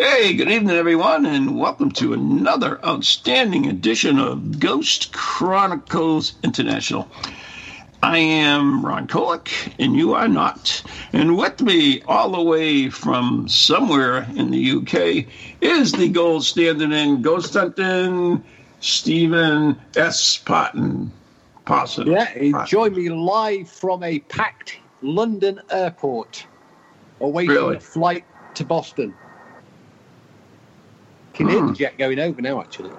Hey, good evening, everyone, and welcome to another outstanding edition of Ghost Chronicles International. I am Ron Kolek, and you are not. And with me, all the way from somewhere in the UK, is the gold standard in ghost hunting, Stephen S. Potton. Posson. Yeah, enjoy me live from a packed London airport, awaiting Really? a flight to Boston. Can hear the jet going over now, actually.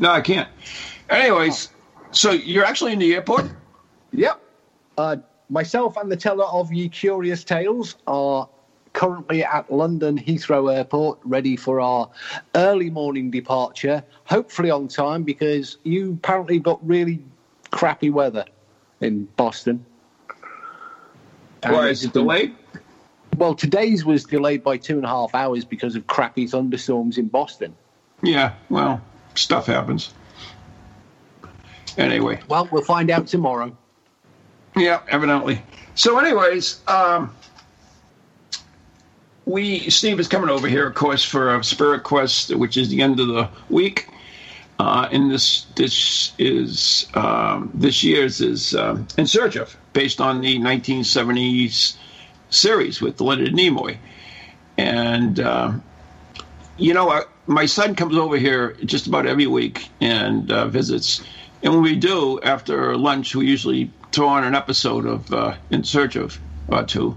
No, I can't. Anyways, so you're actually in the airport? Yep. Uh, myself and the teller of Ye Curious Tales are currently at London Heathrow Airport, ready for our early morning departure, hopefully on time because you apparently got really crappy weather in Boston. And Why is it's it been- delayed? Well, today's was delayed by two and a half hours because of crappy thunderstorms in Boston. Yeah, well, stuff happens. Anyway, Well, we'll find out tomorrow. yeah, evidently. So, anyways, um, we Steve is coming over here, of course, for a Spirit Quest, which is the end of the week. Uh, and this this is um, this year's is um, in search of, based on the 1970s series with Leonard Nimoy, and uh, you know, my son comes over here just about every week and uh, visits. And when we do, after lunch, we usually throw on an episode of uh, In Search of or two,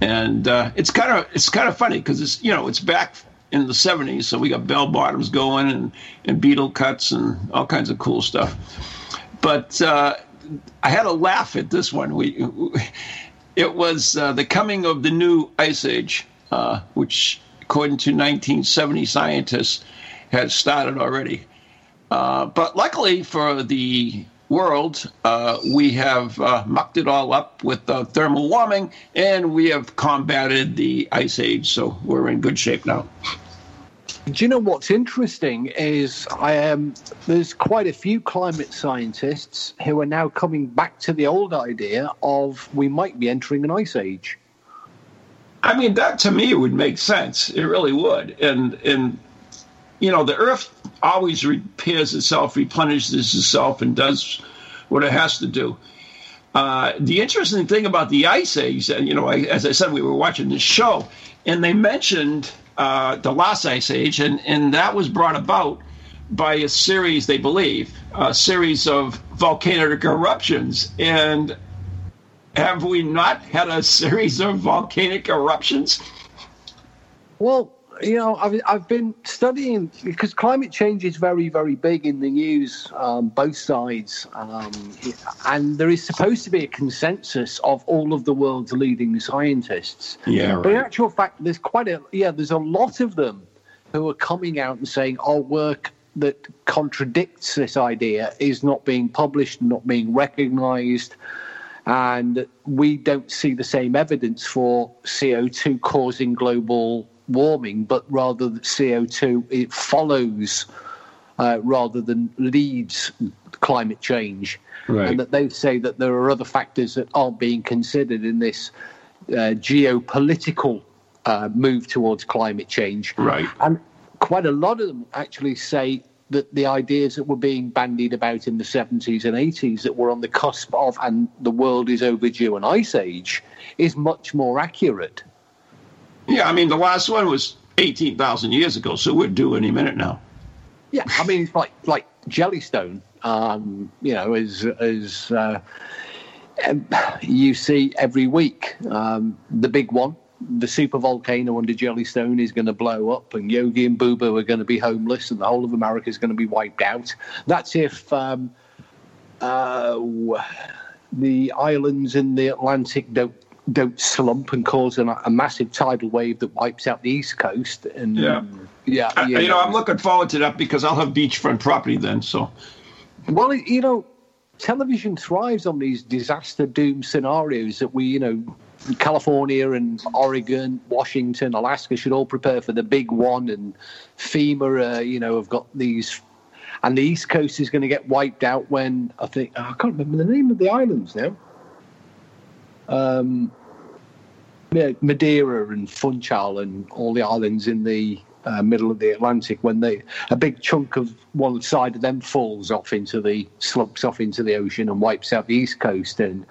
and uh, it's kind of it's kind of funny because it's you know it's back in the '70s, so we got bell bottoms going and and Beatle cuts and all kinds of cool stuff. But uh, I had a laugh at this one. We it was uh, the coming of the new ice age, uh, which, according to 1970 scientists, had started already. Uh, but luckily for the world, uh, we have uh, mucked it all up with thermal warming, and we have combated the ice age, so we're in good shape now. Do you know what's interesting is I am there's quite a few climate scientists who are now coming back to the old idea of we might be entering an ice age. I mean, that to me would make sense. It really would. And and you know, the Earth always repairs itself, replenishes itself, and does what it has to do. Uh, the interesting thing about the Ice Age, and you know, I, as I said, we were watching this show, and they mentioned uh, the last Ice Age, and and that was brought about by a series, they believe, a series of volcanic eruptions, and have we not had a series of volcanic eruptions? Well, you know, I've, I've been studying because climate change is very, very big in the news, um, both sides. Um, and there is supposed to be a consensus of all of the world's leading scientists. Yeah, But in actual fact, there's quite a, yeah, there's a lot of them who are coming out and saying our work that contradicts this idea is not being published, not being recognized and we don't see the same evidence for CO2 causing global warming, but rather that CO2 it follows uh, rather than leads climate change, Right. and that they say that there are other factors that aren't being considered in this uh, geopolitical uh, move towards climate change. Right. And quite a lot of them actually say that the ideas that were being bandied about in the 70s and 80s that were on the cusp of and the world is overdue an ice age is much more accurate. Yeah, I mean, the last one was 18,000 years ago, so we're due any minute now. Yeah, I mean it's like like Jellystone, um, you know, as as uh, you see every week. Um, the big one, the super volcano under Jellystone, is going to blow up, and Yogi and Boo Boo are going to be homeless, and the whole of America is going to be wiped out. That's if um, uh, the islands in the Atlantic don't don't slump and cause an, a massive tidal wave that wipes out the east coast. And Yeah. yeah, I- you know, I'm looking forward to that because I'll have beachfront property then. So, Well, you know, television thrives on these disaster doom scenarios that we, you know, California and Oregon, Washington, Alaska should all prepare for the big one, and FEMA, uh, you know, have got these, and the East Coast is going to get wiped out when I think I can't remember the name of the islands now. Um, yeah, Madeira and Funchal and all the islands in the uh, middle of the Atlantic when they a big chunk of one side of them falls off into the slumps off into the ocean and wipes out the east coast and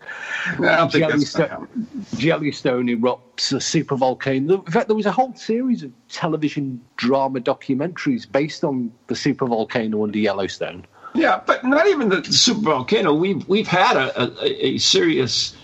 I don't think that's gonna Jellystone. Jellystone erupts a super volcano. In fact, there was a whole series of television drama documentaries based on the super volcano under Yellowstone. Yeah, but not even the super volcano. We've we've had a, a, a serious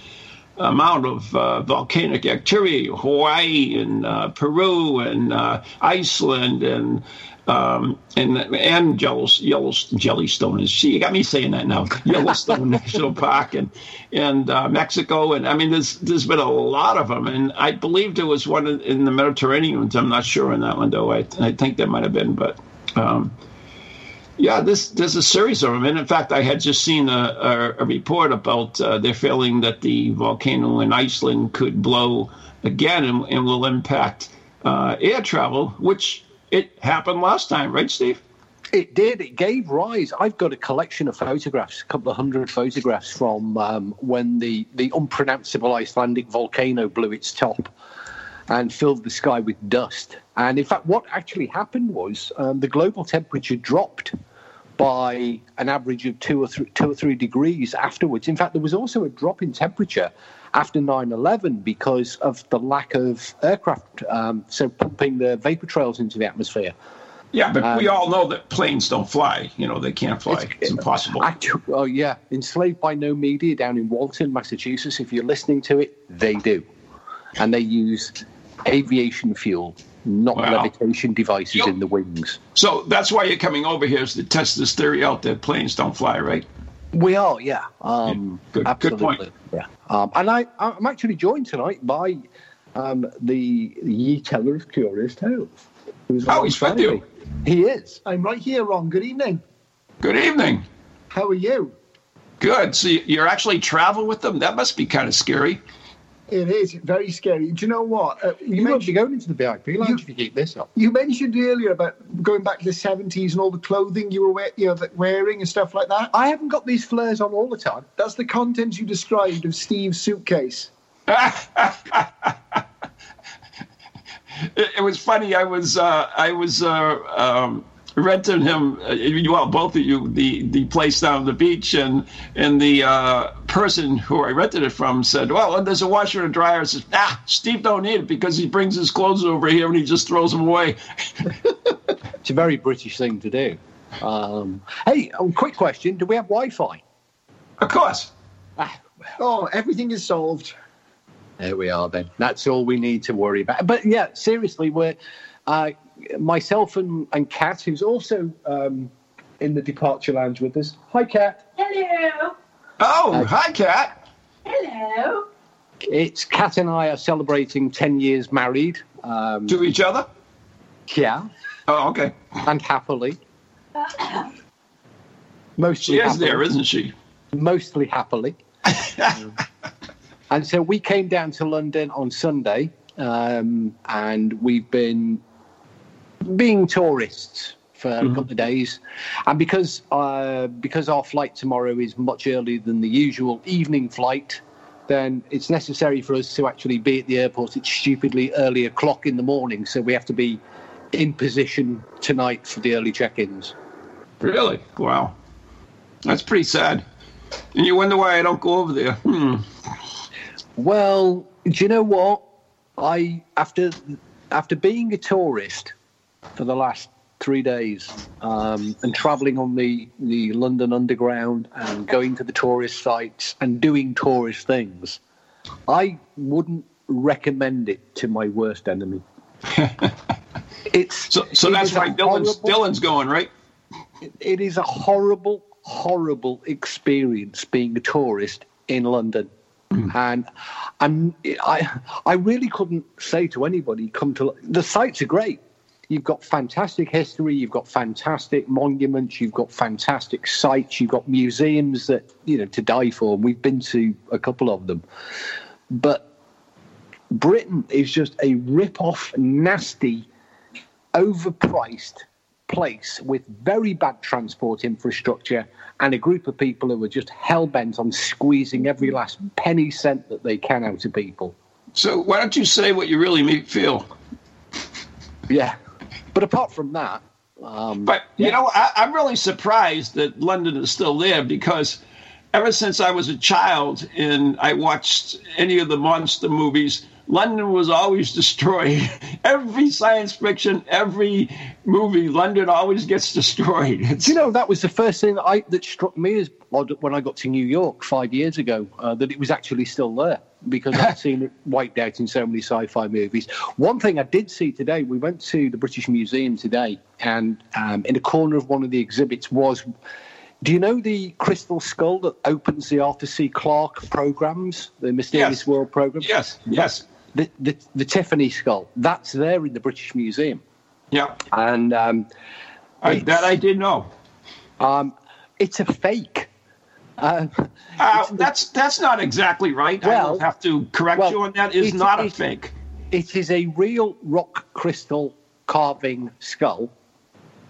amount of uh, volcanic activity. Hawaii and uh, Peru and uh, Iceland and um, and and Yellows, Yellows, Jellystone is. See, you got me saying that now. Yellowstone National Park and and uh, Mexico and I mean, there's there's been a lot of them, and I believe there was one in, in the Mediterranean. I'm not sure on that one though. I I think there might have been, but. Um, yeah, this there's a series of them, and in fact, I had just seen a, a, a report about uh, their feeling that the volcano in Iceland could blow again and, and will impact uh, air travel, which it happened last time, right, Steve? It did. It gave rise. I've got a collection of photographs, a couple of hundred photographs from um, when the, the unpronounceable Icelandic volcano blew its top and filled the sky with dust. And in fact, what actually happened was um, the global temperature dropped by an average of two or three, two or three degrees afterwards. In fact, there was also a drop in temperature after 9/11 because of the lack of aircraft, um, so pumping the vapor trails into the atmosphere. Yeah, but we all know that planes don't fly. You know, they can't fly. It's, impossible. Actu- oh yeah, enslaved by no media down in Walton, Massachusetts. If you're listening to it, they do, and they use aviation fuel, not Wow. levitation devices Yep. in the wings. so that's why you're coming over here is to test this theory out that planes don't fly, right? We are, yeah, um, Good- good absolutely, point. yeah. Um, and I, I'm actually joined tonight by um, the Ye Teller of Curious Tales. who's Oh, he's with you. He is. I'm right here, Ron. Good evening. Good evening. How are you? Good. So you- you're actually travel with them? That must be kind of scary. It is very scary. Do you know what? Uh, you, You won't be mentioned, going into the VIP lounge You- if you keep this up. you mentioned earlier about going back to the 70s and all the clothing you were we- you know, wearing and stuff like that. I haven't got these flares on all the time. That's the contents you described of Steve's suitcase. it, it was funny. I was uh, I was uh, um, renting him. Uh, well, both of you, the the place down the beach, and and the uh, person who I rented it from said, "Well, there's a washer and a dryer." I says, "Ah, Steve don't need it because he brings his clothes over here and he just throws them away." It's a very British thing to do. Um, hey, um, quick question: Do we have Wi-Fi? of course. Oh, everything is solved. There we are. Then that's all we need to worry about. But yeah, seriously, we're uh, myself and and Kat, who's also um, in the departure lounge with us. Hi, Kat. Hello. Oh, hi, Kat. Hello. It's Kat and I are celebrating ten years married. Um, To each other. yeah, Oh, okay. and happily. Mostly She is happily. there, isn't she? mostly happily. and so we came down to London on Sunday, um, and we've been being tourists for a couple of days. And because uh, because our flight tomorrow is much earlier than the usual evening flight, then it's necessary for us to actually be at the airport at stupidly early o'clock in the morning. So we have to be in position tonight for the early check-ins. Really? Wow. That's pretty sad. And you wonder why I don't go over there. Hmm. Well, do you know what? I after after being a tourist for the last three days um, and travelling on the the London Underground and going to the tourist sites and doing tourist things, I wouldn't recommend it to my worst enemy. it's So, so it that's why Dylan's, horrible- Dylan's going, right? It is a horrible, horrible experience being a tourist in London. And I'm, I, I really couldn't say to anybody, come to the sites are great. You've got fantastic history, you've got fantastic monuments, you've got fantastic sites, you've got museums that you know to die for. And we've been to a couple of them, but Britain is just a rip-off, nasty, overpriced place with very bad transport infrastructure and a group of people who are just hell bent on squeezing every last penny cent that they can out of people. So why don't you say what you really feel? Yeah, but apart from that, um, But you know, I, I'm really surprised that London is still there because ever since I was a child and I watched any of the monster movies, London was always destroyed. Every science fiction, every movie, London always gets destroyed. It's, you know that was the first thing that, I, that struck me as odd when I got to New York five years ago uh, that it was actually still there because I've seen it wiped out in so many sci-fi movies. One thing I did see today, we went to the British Museum today, and um, in the corner of one of the exhibits was. Do you know the crystal skull that opens the Arthur C. Clarke programs, the Mysterious Yes. World program? yes, yes, The, the, the Tiffany skull. That's there in the British Museum, yeah. and um, I, that I did know. um, it's a fake. Uh, Uh, that's that's not exactly right. I Well- will have to correct well, you on that. Is it- not a fake. It is a real rock crystal carving skull,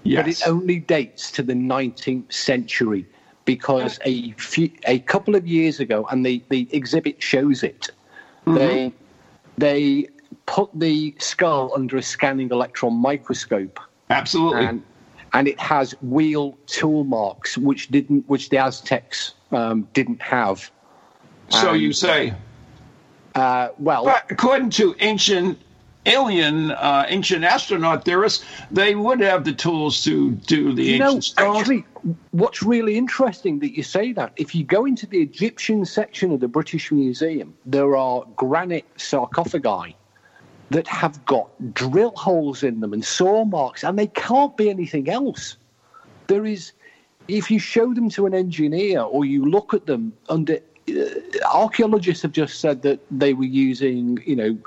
yes. but it only dates to the 19th century because a few, a couple of years ago, and the, the exhibit shows it, Mm-hmm. they they put the skull under a scanning electron microscope, Absolutely. and and it has wheel tool marks which didn't which the Aztecs um, didn't have. so um, you say. Uh, well, But according to ancient alien, uh, ancient astronaut theorists, they would have the tools to do the You ancient know, actually, what's really interesting that you say that. If you go into the Egyptian section of the British Museum, there are granite sarcophagi that have got drill holes in them and saw marks, and they can't be anything else. There is, if you show them to an engineer or you look at them under, uh, archaeologists have just said that they were using, you know,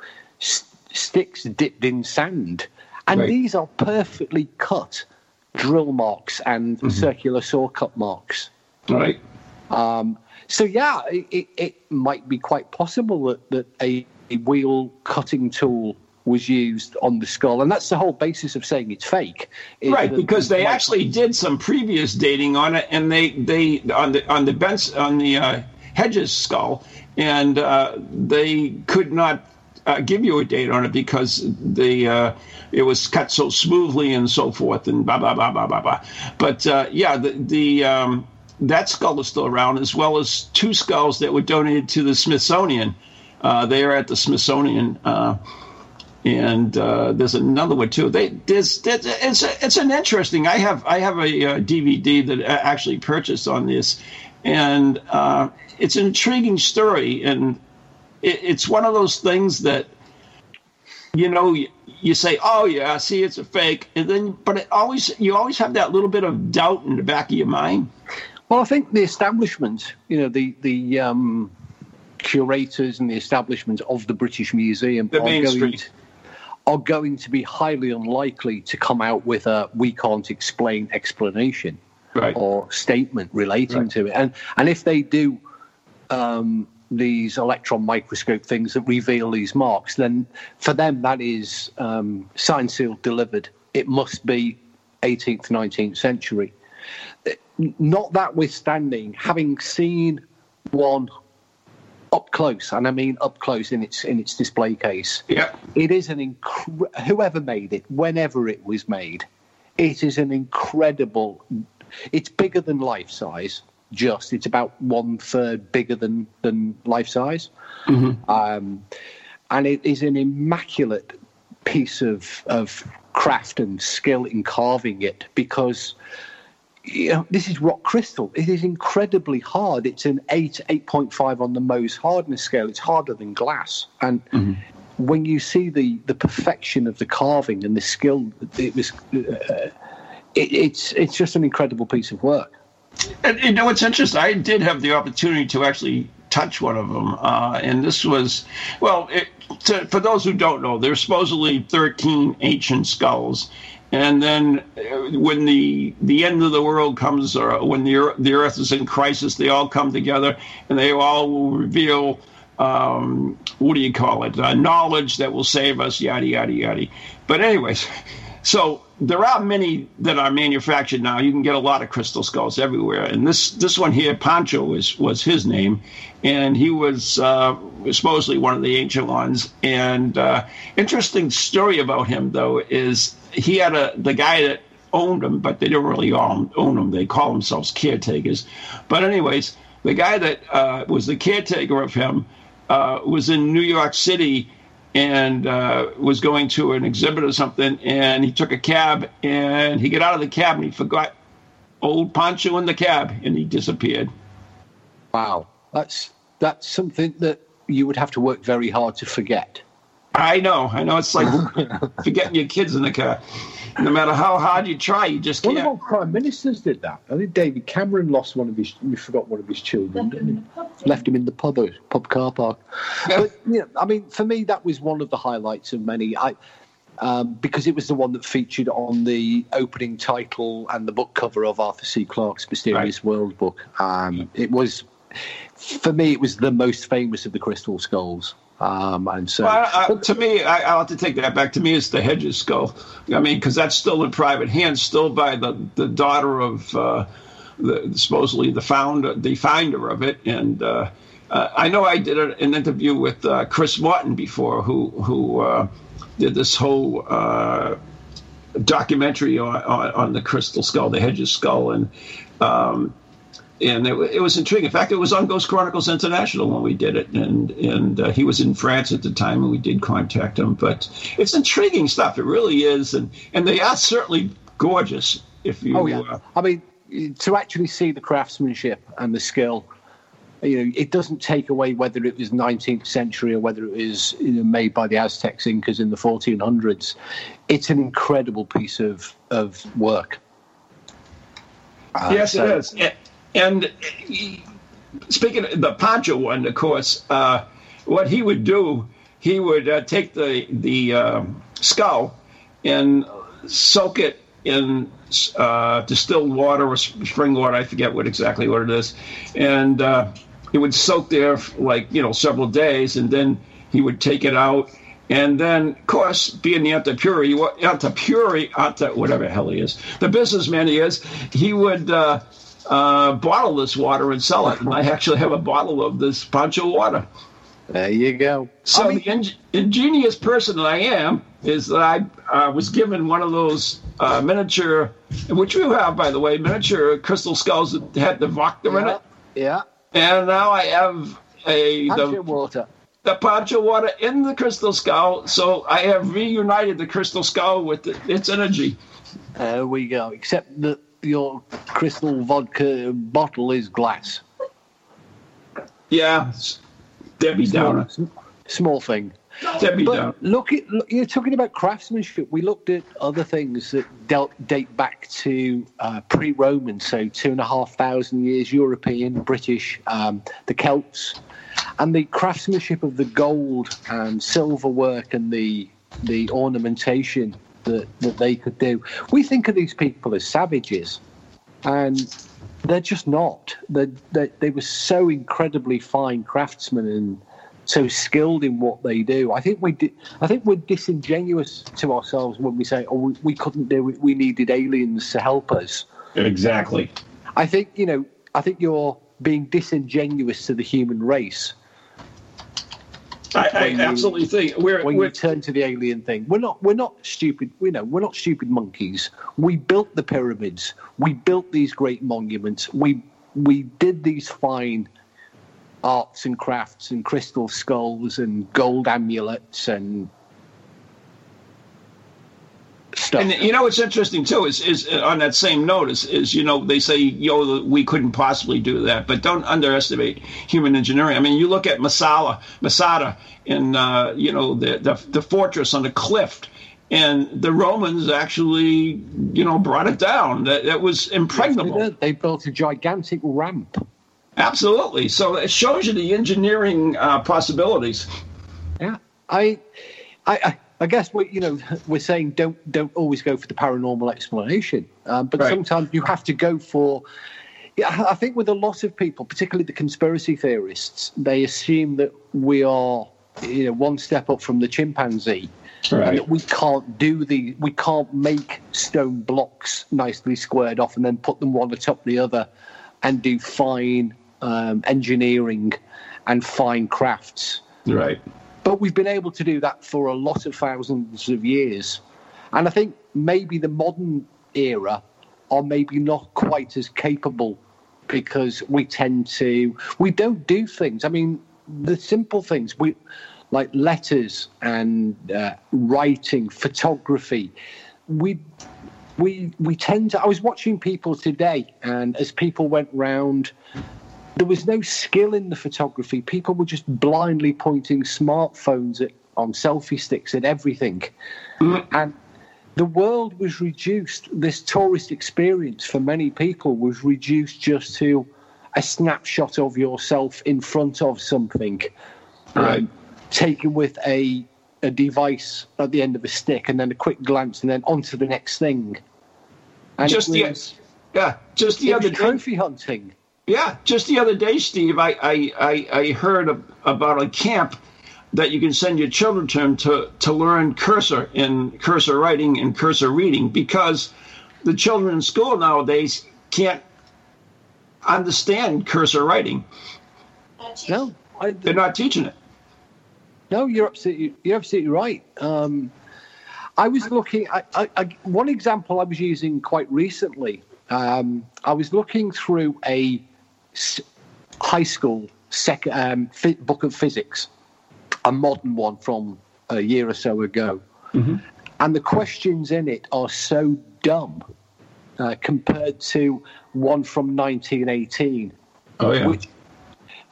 s- sticks dipped in sand, and Right. these are perfectly cut drill marks and circular saw cut marks. right. So yeah, it, it, it might be quite possible that, that a wheel cutting tool was used on the skull, and that's the whole basis of saying it's fake. is Right, because they actually did some previous dating on it, and they they on the on the Benz on the uh, Hedges skull, and uh, they could not uh, give you a date on it because the uh, it was cut so smoothly and so forth, and blah blah blah blah blah blah. But uh, yeah, the the um, that skull is still around, as well as two skulls that were donated to the Smithsonian. Uh, they are at the Smithsonian. Uh, and uh, there's another one too. They there's, there's it's a, it's an interesting. I have I have a, uh DVD that I actually purchased on this, and uh, it's an intriguing story, and it, it's one of those things that you know you, say, oh yeah, see it's a fake, and then but it always you always have that little bit of doubt in the back of your mind. Well, I think the establishment, you know, the the um, curators and the establishment of the British Museum The are going to, are going to be highly unlikely to come out with a "we can't explain" explanation Right. or statement relating Right. to it. And and if they do um, these electron microscope things that reveal these marks, then for them that is um, signed, sealed, delivered. It must be 18th, 19th century. Not thatwithstanding, having seen one up close, and I mean up close in its in its display case, Yeah. it is an incre- whoever made it, whenever it was made, it is an incredible. It's bigger than life size. Just it's about one third bigger than than life size, um, and it is an immaculate piece of of craft and skill in carving it because you know, this is rock crystal. It is incredibly hard. It's an 8, 8.5 on the Mohs hardness scale. It's harder than glass. And when you see the, the perfection of the carving and the skill, it was, uh, it, it's, it's just an incredible piece of work. And you know what's interesting? I did have the opportunity to actually touch one of them. Uh, and this was, well, it, to, for those who don't know, there's supposedly 13 ancient skulls. And then uh, when the the end of the world comes, or when the the earth is in crisis, they all come together and they all will reveal um, what do you call it? Uh, knowledge that will save us, yada yada yada. But anyways, so there are many that are manufactured now. You can get a lot of crystal skulls everywhere, and this this one here, Pancho, was was his name, and he was uh, supposedly one of the ancient ones. And uh, interesting story about him though is he had a the guy that owned him, but they didn't really own, own him. They call themselves caretakers. But anyways, the guy that uh, was the caretaker of him uh, was in New York City and uh, was going to an exhibit or something, and he took a cab, and he got out of the cab, and he forgot old Pancho in the cab, and he disappeared. Wow, that's that's something that you would have to work very hard to forget. I know, I know. It's like forgetting your kids in the car. No matter how hard you try, you just One can't. of our prime ministers did that. I think David Cameron lost one of his. We forgot one of his children. Left didn't him he? in the pub. left him in the pub, uh, pub car park. But you know, I mean, for me, that was one of the highlights of many. I um, because it was the one that featured on the opening title and the book cover of Arthur C. Clarke's Mysterious World book. Um, it was, for me, it was the most famous of the Crystal Skulls. Um, and so, Well, I, I, to me, I, I'll have to take that back. To me, it's the Hedges skull. I mean, because that's still in private hands, still by the, the daughter of uh, the, supposedly the founder, the finder of it. And uh, uh, I know I did an interview with uh, Chris Martin before, who who uh, did this whole uh, documentary on, on, on the crystal skull, the Hedges skull, and. Um, and it, it, was intriguing. In fact, it was on Ghost Chronicles International when we did it, and and uh, he was in France at the time, and we did contact him. But it's intriguing stuff. It really is, and and they are certainly gorgeous. If you, oh yeah, uh, I mean, to actually see the craftsmanship and the skill. You know, it doesn't take away whether it was 19th century or whether it was you know, made by the Aztecs Incas in the 1400s. It's an incredible piece of of work. Uh, yes, so, it is. And, speaking of the Pancho one, of course, uh, what he would do, he would uh, take the the um, skull and soak it in uh, distilled water or spring water. I forget what exactly what it is, and uh, it would soak there for like you know several days, and then he would take it out. And then, of course, being the Antipuri, Antipuri, Anta, whatever the hell he is, the businessman he is, he would uh, bottle this water and sell it. And I actually have a bottle of this Pancho water. There you go. So I mean, the in- ingenious person that I am is that I uh, was given one of those uh, miniature, which you have, by the way, miniature crystal skulls that had the vodka yeah, in it. Yeah. And now I have a Pancho the, water. The Pancho water in the crystal skull. So I have reunited the crystal skull with the, its energy. There we go. Except that your crystal vodka bottle is glass. Yeah, Debbie small, Downer. Small thing. Debbie but Downer. Look at look, you're talking about craftsmanship. We looked at other things that dealt, date back to uh, pre-Roman, so two and a half thousand years, European, British, um, the Celts, and the craftsmanship of the gold and silver work and the the ornamentation that, that they could do. We think of these people as savages, and they're just not. They, they, they were so incredibly fine craftsmen and so skilled in what they do. I think we di- I think we're disingenuous to ourselves when we say, "Oh, we, we couldn't do it. We needed aliens to help us." Exactly. I think you know. I think you're being disingenuous to the human race. I, I you- absolutely think we're, when we're you turn to the alien thing. We're not we're not stupid. You know, we're not stupid monkeys. We built the pyramids. We built these great monuments. We we did these fine arts and crafts and crystal skulls and gold amulets and stuff. And you know what's interesting too is is uh, on that same note is, is you know they say yo we couldn't possibly do that, but don't underestimate human engineering. I mean you look at Masala Masada in uh, you know the, the the fortress on the cliff, and the Romans actually you know brought it down. That that was impregnable. They built a gigantic ramp. Absolutely. So it shows you the engineering uh, possibilities. Yeah, I, I, I, I guess we, you know, we're saying don't don't always go for the paranormal explanation, um, but Right. sometimes you have to go for. Yeah, I think with a lot of people, particularly the conspiracy theorists, they assume that we are, you know, one step up from the chimpanzee, Right. and that we can't do the, we can't make stone blocks nicely squared off and then put them one atop the other, and do fine um, engineering and fine crafts Right. But we've been able to do that for a lot of thousands of years. And I think maybe the modern era are maybe not quite as capable because we tend to, we don't do things. I mean, the simple things, we like letters and uh, writing, photography, we we we tend to. I was watching people today, and as people went round, there was no skill in the photography. People were just blindly pointing smartphones at on selfie sticks at everything, and the world was reduced. This tourist experience for many people was reduced just to a snapshot of yourself in front of something, Right. um, taken with a a device at the end of a stick, and then a quick glance, and then on to the next thing. And Just it the yeah, just the other was trophy hunting. Yeah, just the other day, Steve, I I, I, I heard ab- about a camp that you can send your children to to to learn cursor in cursor writing and cursor reading because the children in school nowadays can't understand cursor writing. No, I, They're not teaching it. No, you're absolutely you're absolutely right. Um, I was looking. I, I, I, one example I was using quite recently. Um, I was looking through a high school sec, um, book of physics, a modern one from a year or so ago, and the questions in it are so dumb uh, compared to one from 1918 Oh yeah. which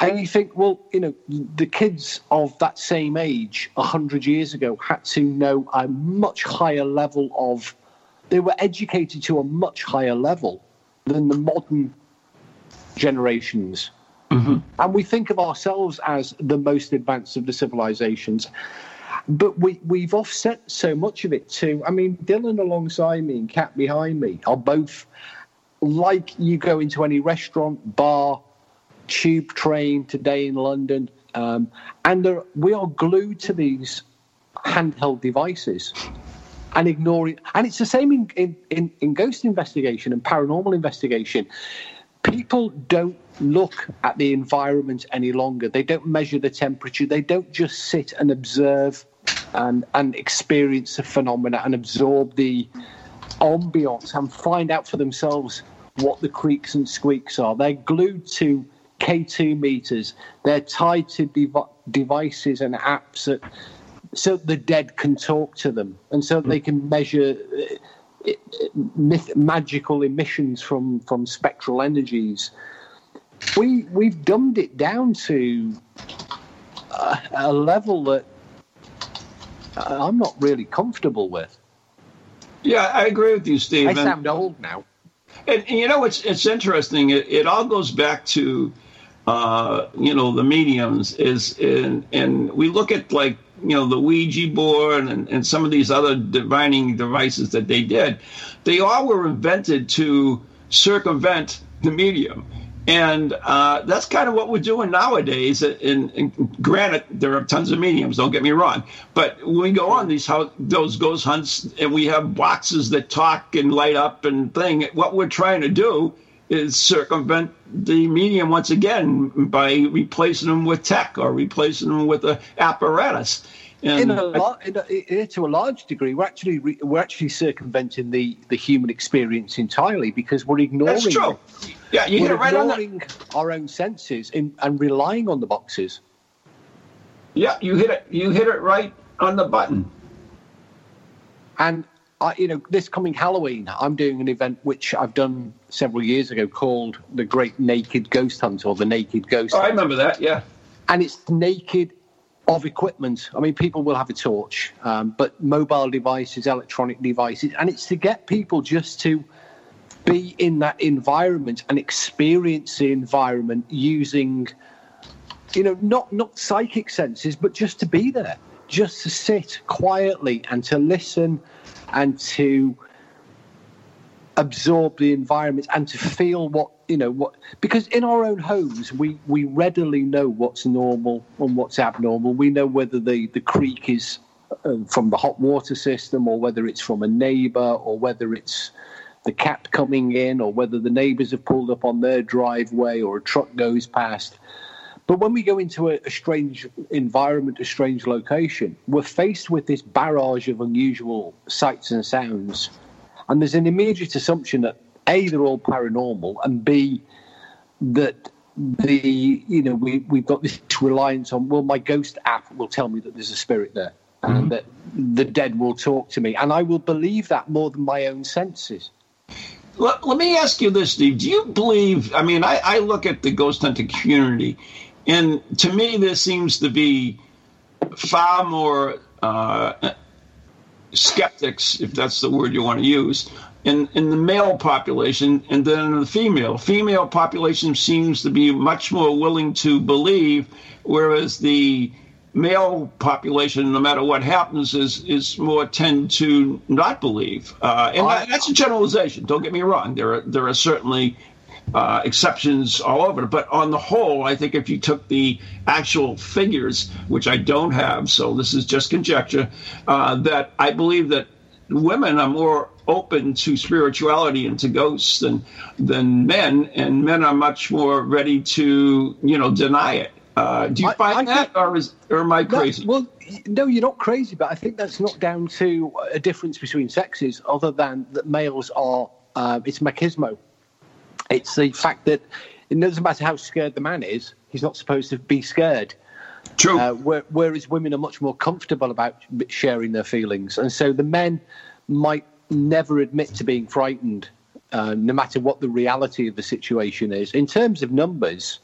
and you think well you know the kids of that same age 100 years ago had to know a much higher level of they were educated to a much higher level than the modern generations and we think of ourselves as the most advanced of the civilizations but we, we've offset so much of it too. i mean dylan alongside me and Kat behind me are both like you go into any restaurant bar tube train today in London, um, and there, we are glued to these handheld devices and ignoring. And it's the same in, in, in, in ghost investigation and paranormal investigation. People don't look at the environment any longer. They don't measure the temperature. They don't just sit and observe and, and experience the phenomena and absorb the ambiance and find out for themselves what the creaks and squeaks are. They're glued to K2 meters. They're tied to dev- devices and apps that, so the dead can talk to them and so they can measure myth- magical emissions from, from spectral energies. We, we've dumbed it down to a, a level that I'm not really comfortable with. Yeah, I agree with you, Steve. I sound old now. And, and you know, it's it's interesting. It, it all goes back to, uh, you know, the mediums is, and and we look at like you know the Ouija board and, and some of these other divining devices that they did. They all were invented to circumvent the medium. And uh, that's kind of what we're doing nowadays. And, and granted, there are tons of mediums. Don't get me wrong, but when we go on these how those ghost hunts, and we have boxes that talk and light up and thing. What we're trying to do is circumvent the medium once again by replacing them with tech or replacing them with a apparatus. And in a lot, in a, to a large degree, we're actually re, we're actually circumventing the, the human experience entirely because we're ignoring. that's true. Yeah, you hit right on the. ignoring our own senses in, and relying on the boxes. Yeah, you hit it. You hit it right on the button. And I, you know, this coming Halloween, I'm doing an event which I've done several years ago called the Great Naked Ghost Hunt or the Naked Ghost Oh, I remember that. Yeah. and it's naked of equipment. I mean, people will have a torch, um, but mobile devices, electronic devices, and it's to get people just to be in that environment and experience the environment using, you know, not not psychic senses, but just to be there, just to sit quietly and to listen and to absorb the environment and to feel what you know what because in our own homes we we readily know what's normal and what's abnormal. We know whether the the creak is uh, from the hot water system or whether it's from a neighbor or whether it's the cat coming in or whether the neighbors have pulled up on their driveway or a truck goes past. But when we go into a, a strange environment a strange location we're faced with this barrage of unusual sights and sounds and there's an immediate assumption that A, they're all paranormal, and B, that the you know we we've got this reliance on well my ghost app will tell me that there's a spirit there and that the dead will talk to me and I will believe that more than my own senses. Let, let me ask you this, Steve. Do you believe? I mean, I, I look at the ghost hunting community, and to me, this seems to be far more uh, skeptics, if that's the word you want to use, in, in the male population and then in the female. Female population seems to be much more willing to believe, whereas the male population, no matter what happens, is is more tend to not believe. Uh, and that's a generalization. Don't get me wrong. There are there are certainly uh, exceptions all over. But on the whole, I think if you took the actual figures, which I don't have, so this is just conjecture, uh, that I believe that women are more open to spirituality and to ghosts than than men, and men are much more ready to you know deny it. Uh, do you I- find I that, or is or am I That- crazy? well, no, you're not crazy, but I think that's not down to a difference between sexes, other than that males are. Uh, it's machismo. It's the fact that it doesn't matter how scared the man is; he's not supposed to be scared. True. Uh, where, whereas women are much more comfortable about sharing their feelings, and so the men might never admit to being frightened, uh, no matter what the reality of the situation is. In terms of numbers,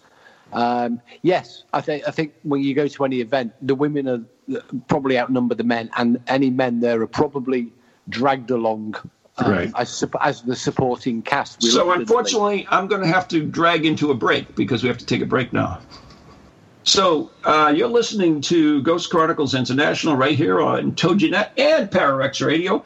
um, yes, I think I think when you go to any event, the women are probably outnumber the men, and any men there are probably dragged along um, Right. as, as the supporting cast. So unfortunately, I'm going to have to drag into a break because we have to take a break now. So uh, you're listening to Ghost Chronicles International right here on TogiNet and Pararex Radio,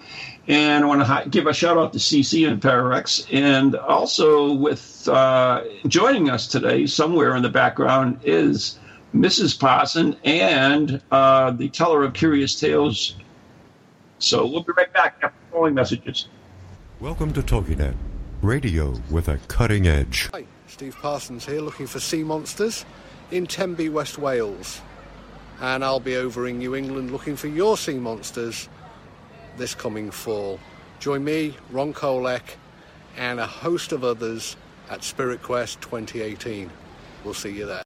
and I want to hi- give a shout out to CC and Pararex, and also with uh, joining us today somewhere in the background is Mrs. Parson and uh, the teller of curious tales. So we'll be right back after the following messages. Welcome to TogiNet, radio with a cutting edge. Hi, Steve Parsons here looking for sea monsters in Tenby, West Wales. And I'll be over in New England looking for your sea monsters this coming fall. Join me, Ron Kolek, and a host of others at Spirit Quest 2018. We'll see you there.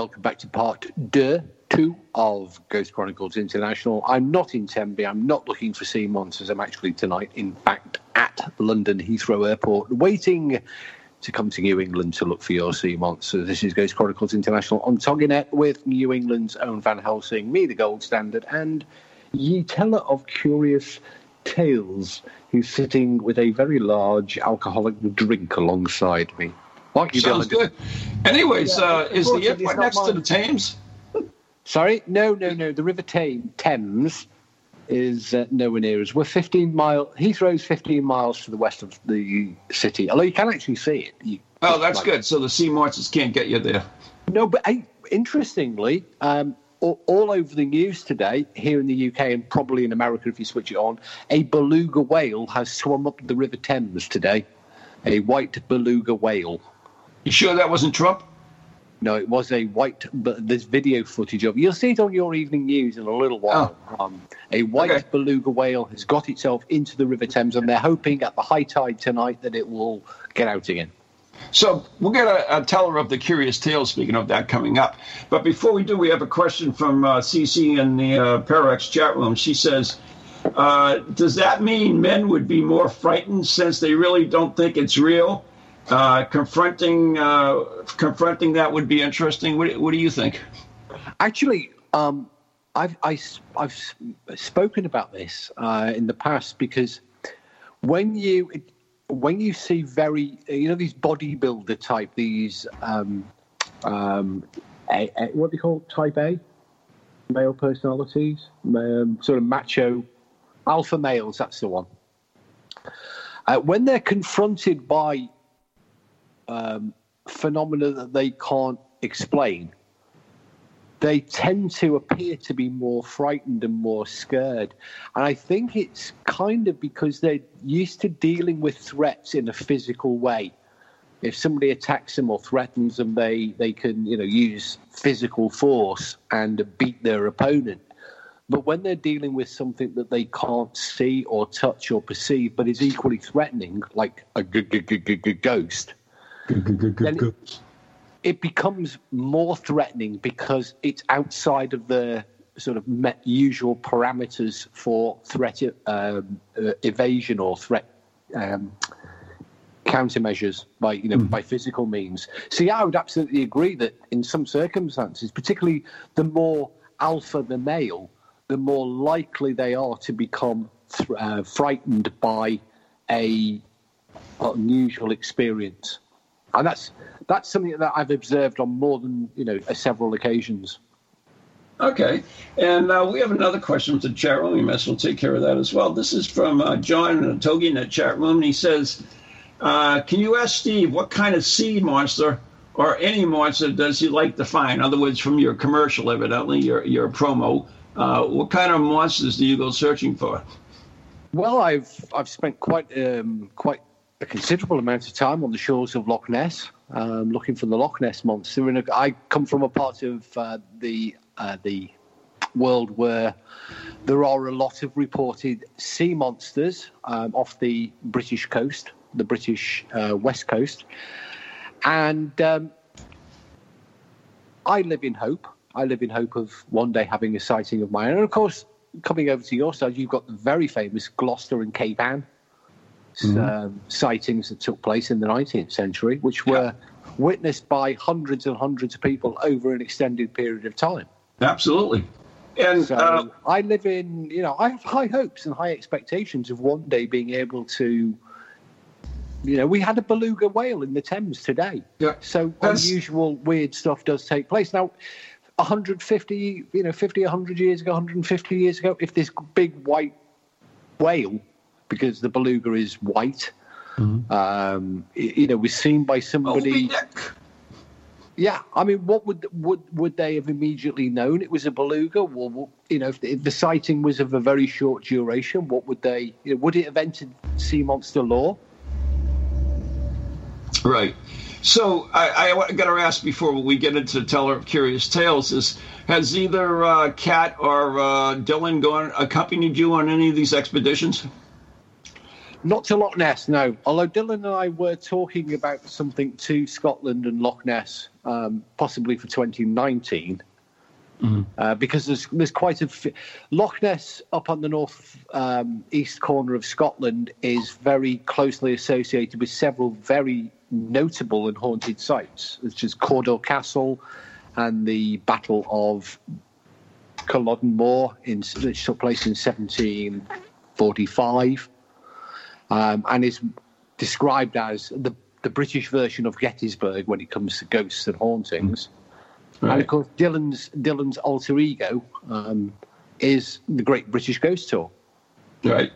Welcome back to part deux, two of Ghost Chronicles International. I'm not in Tenby. I'm not looking for sea monsters. I'm actually tonight, in fact, at London Heathrow Airport, waiting to come to New England to look for your sea monsters. This is Ghost Chronicles International on Toginet with New England's own Van Helsing, me, the gold standard, and ye teller of curious tales, who's sitting with a very large alcoholic drink alongside me. Like you Sounds done. good. Anyways, Yeah, uh, is the unfortunately, airport it's not next to the Thames? Sorry, no, no, no. The River Tame, Thames is uh, nowhere near us. We're 15 mile. Heathrow's 15 miles to the west of the city. Although you can actually see it. You, Oh, that's like- good. So the sea monsters can't get you there. No, but hey, interestingly, um, all, all over the news today, here in the UK and probably in America if you switch it on, a beluga whale has swum up the River Thames today. A white beluga whale. You sure that wasn't Trump? No, it was a white. But there's video footage of. You'll see it on your evening news in a little while. Um, a white Okay. beluga whale has got itself into the River Thames, and they're hoping at the high tide tonight that it will get out again. So we'll get a, a teller of the curious tale. Speaking of that, coming up. But before we do, we have a question from uh, CC in the uh, Pararex chat room. She says, uh, "Does that mean men would be more frightened since they really don't think it's real? Uh, confronting uh, confronting that would be interesting. What, what do you think?" Actually, um, I've I, have spoken about this uh, in the past because when you when you see very you know these bodybuilder type these um, um, a, a, what do you call type A male personalities um, sort of macho alpha males that's the one uh, when they're confronted by um, phenomena that they can't explain they tend to appear to be more frightened and more scared. And I think it's kind of because they're used to dealing with threats in a physical way. If somebody attacks them or threatens them, they, they can you know use physical force and beat their opponent. But when they're dealing with something that they can't see or touch or perceive, but is equally threatening, like a ghost, then it, it becomes more threatening because it's outside of the sort of usual parameters for threat um, uh, evasion or threat um, countermeasures by you know by physical means. So yeah, I would absolutely agree that in some circumstances, particularly the more alpha the male, the more likely they are to become th- uh, frightened by a unusual experience, and that's that's something that I've observed on more than you know uh, several occasions. Okay, and uh, we have another question from the chat room. We might as well take care of that as well. This is from uh, John Togi in the chat room, and he says, uh, "Can you ask Steve what kind of sea monster or any monster does he like to find? In other words, from your commercial, evidently your your promo, uh, what kind of monsters do you go searching for?" Well, I've I've spent quite um, quite a considerable amount of time on the shores of Loch Ness, um, looking for the Loch Ness monster. And I come from a part of uh, the uh, the world where there are a lot of reported sea monsters um, off the British coast, the British uh, west coast, and um, I live in hope. I live in hope of one day having a sighting of my own. And of course, coming over to your side, you've got the very famous Gloucester and Cape Ann um, sightings that took place in the 19th century, which were witnessed by hundreds and hundreds of people over an extended period of time. Absolutely, and So uh, I live in, you know, I have high hopes and high expectations of one day being able to. You know, we had a beluga whale in the Thames today. Yeah. So That's- unusual, weird stuff does take place. Now, 150, you know, 50, 100 years ago, 150 years ago, if this big white whale, because the beluga is white, um, you know, was seen by somebody. Moby Yeah, I mean, what would would would they have immediately known it was a beluga? Or what- you know, if the, if the sighting was of a very short duration, what would they? You know, would it have entered sea monster lore? Right. So I, I got to ask before we get into the teller of curious tales: is has either uh, Kat or uh, Dylan gone accompanied you on any of these expeditions? Not to Loch Ness, no. Although Dylan and I were talking about something to Scotland and Loch Ness, um, possibly for 2019. Uh, because there's there's quite a f- Loch Ness up on the north um, east corner of Scotland is very closely associated with several very notable and haunted sites, such as Cawdor Castle and the Battle of Culloden Moor, in, which took place in 1745 um, and is described as the, the British version of Gettysburg when it comes to ghosts and hauntings. And of course, Dylan's Dylan's alter ego um, is the Great British Ghost Tour, Right.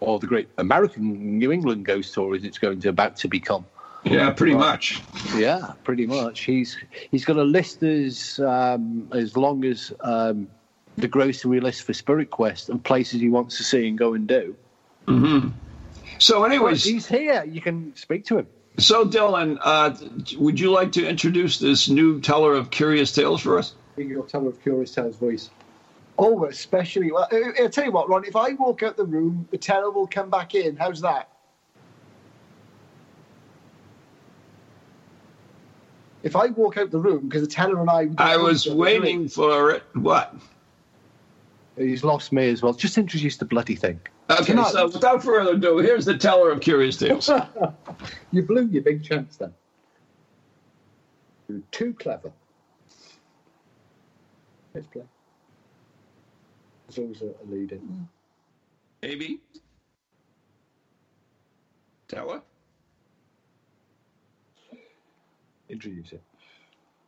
or the Great American New England Ghost Tour, as it's going to about to become. Yeah, pretty much. Yeah, pretty much. He's he's got a list as um, as long as um, the grocery list for Spirit Quest and places he wants to see and go and do. So, anyways, he's here. You can speak to him. so Dylan, uh, would you like to introduce this new teller of curious tales for us? Your Teller of Curious Tales voice. Oh, especially. Well, I- I'll tell you what, Ron. If I walk out the room, the teller will come back in. How's that? If I walk out the room, because the teller and I. I was waiting for it. What? He's lost me as well. Just introduce the bloody thing. Okay, Tonight. so without further ado, here's the teller of curious tales. You blew your big chance then. You're too clever. Let's play. There's always a, a lead in. Maybe. Teller? Introduce it.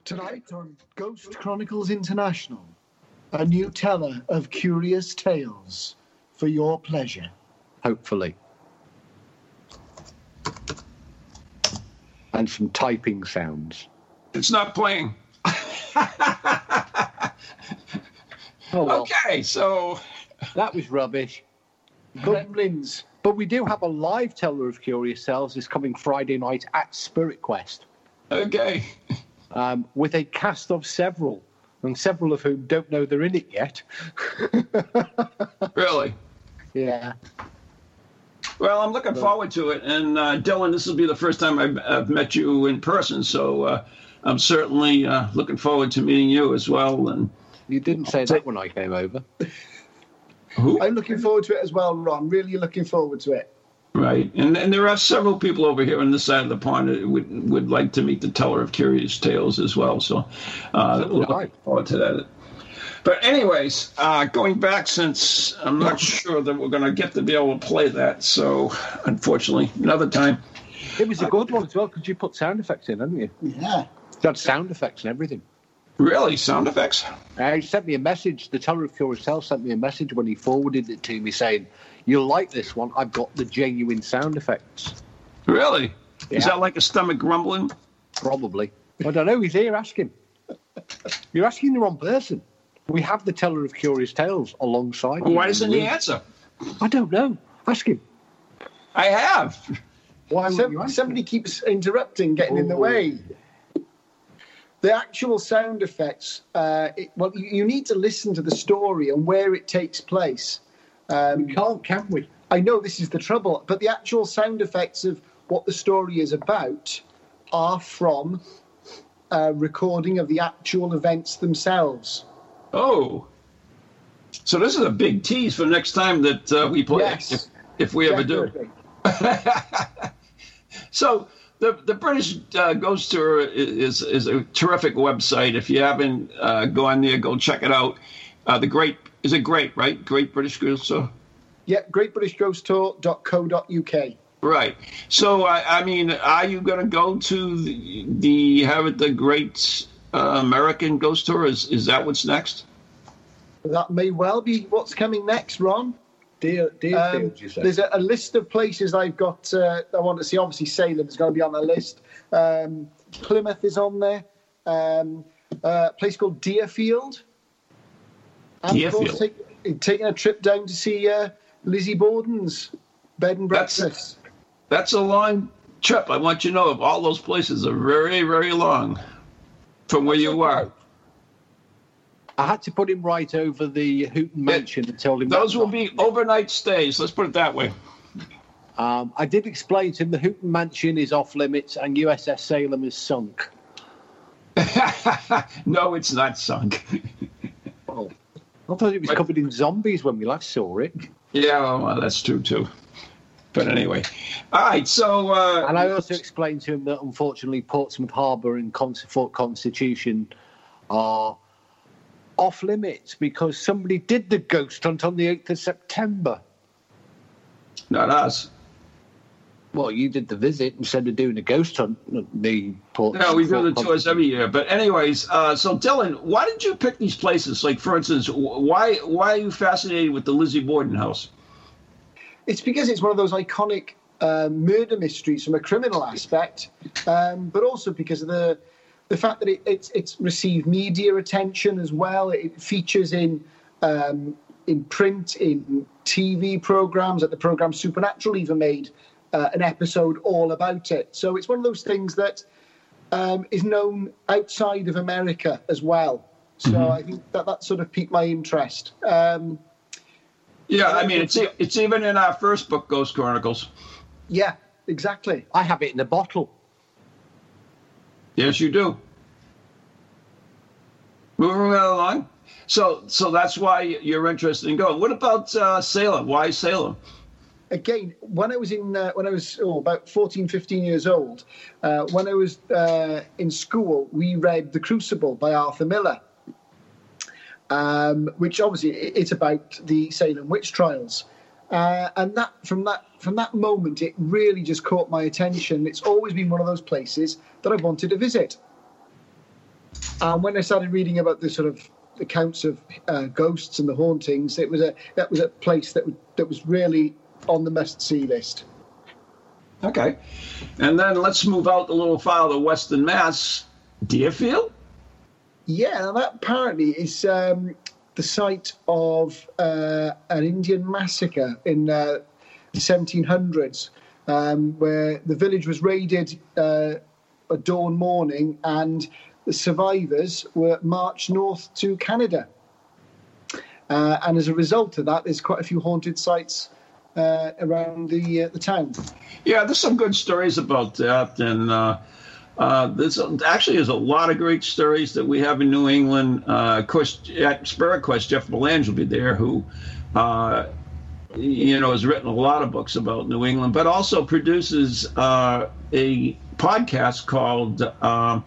Tonight on Ghost Chronicles International, a new teller of curious tales for your pleasure. Hopefully. And some typing sounds. It's not playing. Oh well, Okay, so that was rubbish. Gremlins. But we do have a live teller of curious tales this coming Friday night at Spirit Quest. okay. um, with a cast of several, and several of whom don't know they're in it yet. Really? Yeah. Well, I'm looking forward to it. And uh, Dylan, this will be the first time I've, I've met you in person, so uh, I'm certainly uh, looking forward to meeting you as well. And You didn't say that when I came over. who? I'm looking forward to it as well, Ron. Really looking forward to it. Right, and and there are several people over here on this side of the pond that would would like to meet the teller of curious tales as well. So, uh, looking forward to that. But anyways, uh, going back since I'm not sure that we're going to get to be able to play that, so unfortunately, another time. It was a good one as well because you put sound effects in, hadn't you? Yeah. You had sound effects and everything. Really, sound effects? Uh, he sent me a message. The teller of curious tales sent me a message when he forwarded it to me saying, "You'll like this one. I've got the genuine sound effects." Really? Is that like a stomach grumbling? Probably. I don't know. He's here. Ask him. You're asking the wrong person. We have the teller of curious tales alongside. Why in doesn't he answer? I don't know. Ask him. I have. Why Some- somebody keeps interrupting, getting in the Oh. way. The actual sound effects, uh, it, well, you, you need to listen to the story and where it takes place. Um, We can't, can we? I know this is the trouble, but the actual sound effects of what the story is about are from a recording of the actual events themselves. Oh. So this is a big tease for next time that uh, we play, Yes. if, if we ever do. So the the British uh, Ghost Tour is is a terrific website. If you haven't uh, gone there, go check it out. Uh, the great is it great, right? Great British Ghost Tour. Yeah, greatbritishghosttour.co.uk. Right. So I, I mean, are you going to go to the, the have it the Great uh, American Ghost Tour? Is is that what's next? That may well be what's coming next, Ron. Dear, dear, Um, you say. there's a, a list of places I've got. Uh, I want to see. Obviously, Salem's going to be on the list. Um, Plymouth is on there. Um, uh, a place called Deerfield. And of course, Deerfield. take, taking a trip down to see uh, Lizzie Borden's bed and That's- breakfast. That's a long trip. I want you to know, all those places are very very long from where you are. I had to put him right over the Houghton Mansion and told him Those will be overnight stays. Let's put it that way. Um, I did explain to him the Houghton Mansion is off limits and USS Salem is sunk. no, it's not sunk. Oh, I thought it was covered in zombies when we last saw it. yeah, well, that's true too. But anyway, all right. So uh, And I also explained to him that unfortunately Portsmouth Harbour and Fort Constitution are off limits because somebody did the ghost hunt on the 8th of September. not us. Well, you did the visit instead of doing a ghost hunt. The port. No, we do the tours every year. But anyways, uh, so Dylan, why did you pick these places? Like, for instance, why why are you fascinated with the Lizzie Borden house? It's because it's one of those iconic uh, murder mysteries from a criminal aspect, um, but also because of the the fact that it, it's it's received media attention as well. It features in um, in print, in TV programs. At the program Supernatural, even made uh, an episode all about it. So it's one of those things that um, is known outside of America as well. So mm-hmm. I think that that sort of piqued my interest. Um, yeah, I mean, it's it's even in our first book, Ghost Chronicles. Yeah, exactly. I have it in a bottle. Yes, you do. Moving right along. So, so that's why you're interested in going. What about uh, Salem? Why Salem? again, when I was in, uh, when I was oh, about 14, 15 years old, uh, when I was uh, in school, we read The Crucible by Arthur Miller, um, which obviously it's about the Salem witch trials. Uh, and that from that from that moment, it really just caught my attention. It's always been one of those places that I wanted to visit. And when I started reading about the sort of accounts of uh, ghosts and the hauntings, it was a that was a place that that was really on the must see list. Okay. And then let's move out a little farther, Western Mass. Deerfield? Yeah, that apparently is um, the site of uh, an Indian massacre in uh, the 1700s, um, where the village was raided uh, at dawn morning and the survivors were marched north to Canada. Uh, and as a result of that, there's quite a few haunted sites uh, around the uh, the town. Yeah, there's some good stories about that, and uh, actually there's a lot of great stories that we have in New England. Uh, of course, at Spirit Quest, Jeff Belanger will be there, who. Uh, you know, has written a lot of books about New England, but also produces uh, a podcast called uh,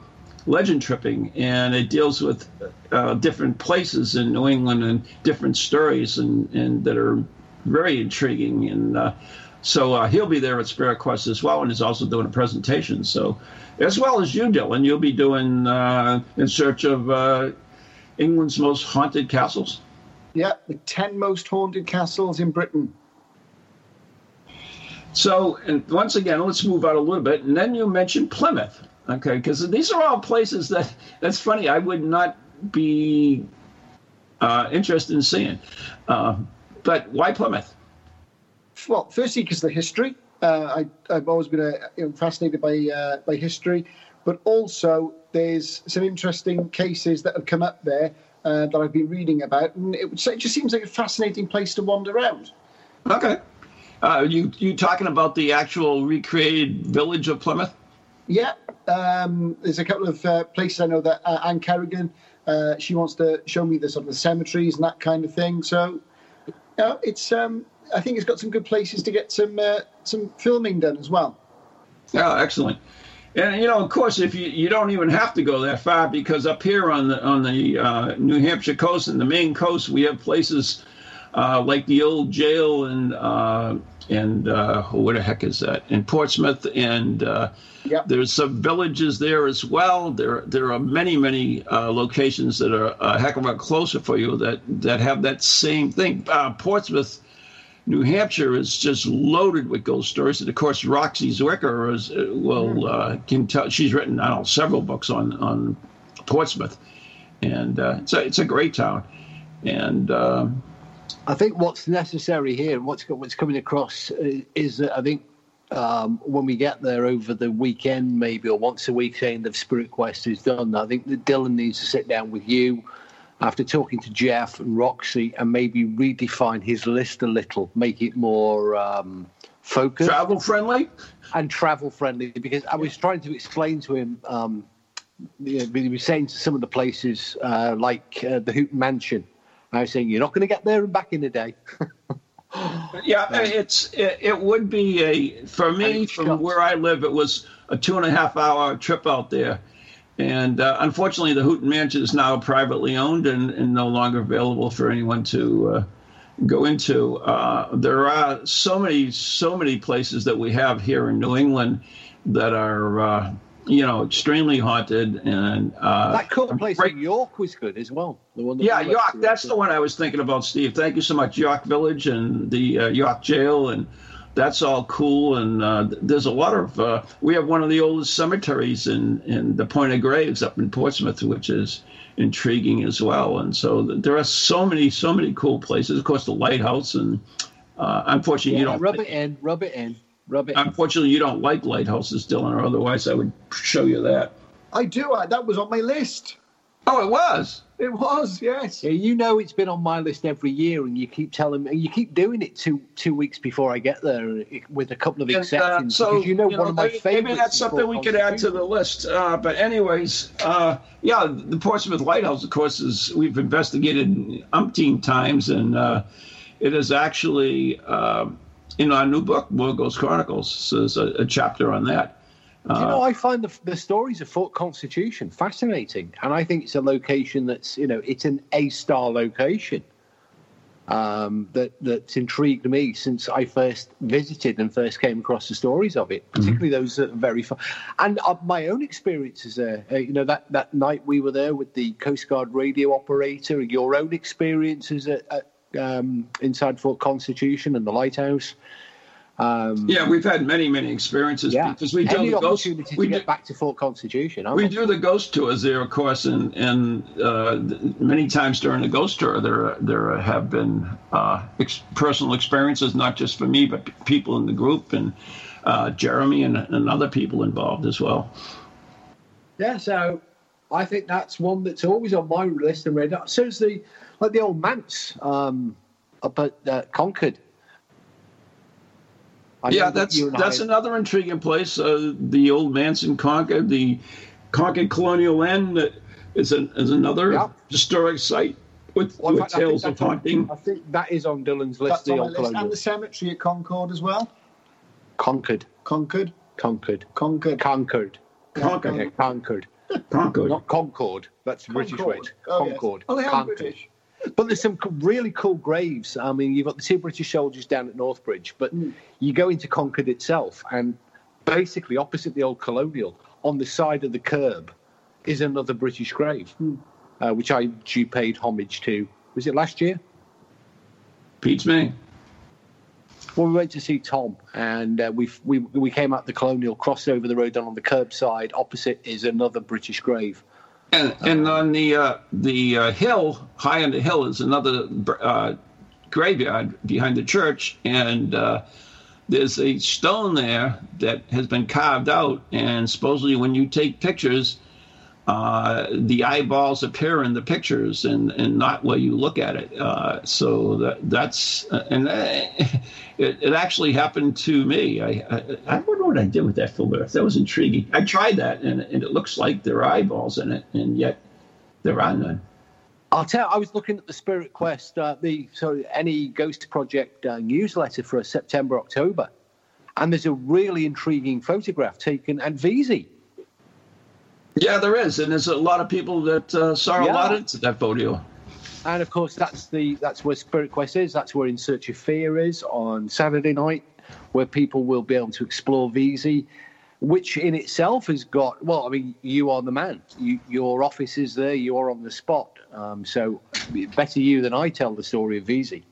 Legend Tripping, and it deals with uh, different places in New England and different stories, and, and that are very intriguing. And uh, so uh, he'll be there at Spirit Quest as well, and he's also doing a presentation. So, as well as you, Dylan, you'll be doing uh, in search of uh, England's most haunted castles. Yeah, the ten most haunted castles in Britain. So, and once again, let's move out a little bit, and then you mentioned Plymouth, okay? Because these are all places that that's funny. I would not be uh, interested in seeing. Uh, but why Plymouth? Well, firstly, because of the history. Uh, I, have always been uh, you know, fascinated by uh, by history, but also there's some interesting cases that have come up there uh, that I've been reading about, and it, it, just seems like a fascinating place to wander around. Okay, uh, you you talking about the actual recreated village of Plymouth? Yeah, um, there's a couple of uh, places I know that Anne Kerrigan. she wants to show me the sort of the cemeteries and that kind of thing. So know, it's um, I think it's got some good places to get some uh, some filming done as well. Yeah, excellent. And you know, of course, if you you don't even have to go that far because up here on the on the uh, New Hampshire coast and the Maine coast, we have places uh, like the old jail and uh, and uh, what the heck is that in Portsmouth and uh, yep. there's some villages there as well. There there are many many uh, locations that are a heck of a lot closer for you that that have that same thing. Uh, Portsmouth. New Hampshire is just loaded with ghost stories, and of course, Roxie Zwicker is uh, well mm. uh, can tell. She's written I don't know several books on on Portsmouth, and it's a it's a great town, and I think what's necessary here, and what's what's coming across, uh, is that I think um, when we get there over the weekend, maybe or once a week, saying the Spirit Quest is done, I think that Dylan needs to sit down with you after talking to Jeff and Roxie and maybe redefine his list a little, make it more um, focused, travel friendly, and travel friendly. Because I was trying to explain to him. Um, you know, he was saying to some of the places uh, like uh, the Houghton Mansion I was saying you're not going to get there and back in a day. yeah, it's it, it, would be a for me from where I live. It was a two and a half hour trip out there, and uh, unfortunately, the Houghton Mansion is now privately owned and, and no longer available for anyone to uh, go into. Uh, there are so many, so many places that we have here in New England that are, uh, you know, extremely haunted. And uh, That cool place in York was good as well. The one that yeah, York. That's the one I was thinking about, Steve. Thank you so much. York Village and the uh, York Jail, and that's all cool. And uh, there's a lot of. Uh, we have one of the oldest cemeteries in in the Point of Graves up in Portsmouth, which is intriguing as well. And so there are so many, so many cool places. Of course, the lighthouse, and uh, unfortunately, you don't. rub it in, rub it in, rub it in. Unfortunately, you don't like lighthouses, Dylan, or otherwise I would show you that. I do. I, that was on my list. Oh, it was. It was, yes. Yeah, you know it's been on my list every year, and you keep telling me, you keep doing it two two weeks before I get there, uh, with a couple of And, uh, exceptions. so you know one of my maybe, favorites. maybe that's something we could add to the list. Uh, but anyways, uh, yeah, the Portsmouth Lighthouse, of course, is we've investigated umpteen times, and uh, it is actually uh, in our new book, War Ghost Chronicles. So there's a, a chapter on that. Do you know, I find the, the stories of Fort Constitution fascinating, and I think it's a location that's, you know, it's an A star location um, that that's intrigued me since I first visited and first came across the stories of it, particularly those that are very fun. And uh, my own experiences there, uh, you know, that, that night we were there with the Coast Guard radio operator, your own experiences at, at um, inside Fort Constitution and the lighthouse. Um, Yeah, we've had many, many experiences yeah, because we do any the ghost. opportunity We to do, get back to Fort Constitution. I we want do the ghost tours there, of course, and and uh, many times during the ghost tour, there there have been uh, ex- personal experiences, not just for me, but p- people in the group and uh, Jeremy and, and other people involved as well. Yeah, so I think that's one that's always on my list and radar. So is the like the old manse um, up at uh, Concord. I yeah, that's you and that's I- another intriguing place. Uh, the old Manson Concord, the Concord Colonial Inn, that is an, is another Yeah. historic site with, Well, with fact, I think tales of that's on- haunting. I think that is on Dylan's list. That's The on old list. And the cemetery at Concord as well. Concord, Concord. Concord, Concord. Concord, Concord. Okay, Concord, Concord. not Concord. That's the British way. Concord. Oh, yes. Oh, they are British. But there's some really cool graves. I mean, you've got the two British soldiers down at North Bridge, but Hmm. you go into Concord itself, and basically opposite the old colonial, on the side of the curb, is another British grave, Hmm. uh, which I due paid homage to. Was it last year? Beats me. Well, we went to see Tom, and uh, we we we came out the colonial, crossed over the road, down on the curbside. Opposite is another British grave. And and on the uh, the uh, hill, high on the hill, is another uh, graveyard behind the church, and uh, there's a stone there that has been carved out, and supposedly when you take pictures, uh, the eyeballs appear in the pictures and, and not where you look at it. Uh, so that that's and uh, it, it actually happened to me. I, I I wonder what I did with that filter. That was intriguing. I tried that and, and it looks like there are eyeballs in it, and yet there are none. I'll tell. I was looking at the Spirit Quest, uh, the so NE Ghost Project uh, newsletter for September October, and there's a really intriguing photograph taken at VZ. Yeah, there is, and there's a lot of people that uh, saw a Yeah. lot into that photo. And of course, that's the that's where Spirit Quest is. That's where In Search of Fear is on Saturday night, where people will be able to explore VZ, which in itself has got. Well, I mean, you are the man. You, your office is there. You are on the spot. Um, so, better you than I tell the story of VZ.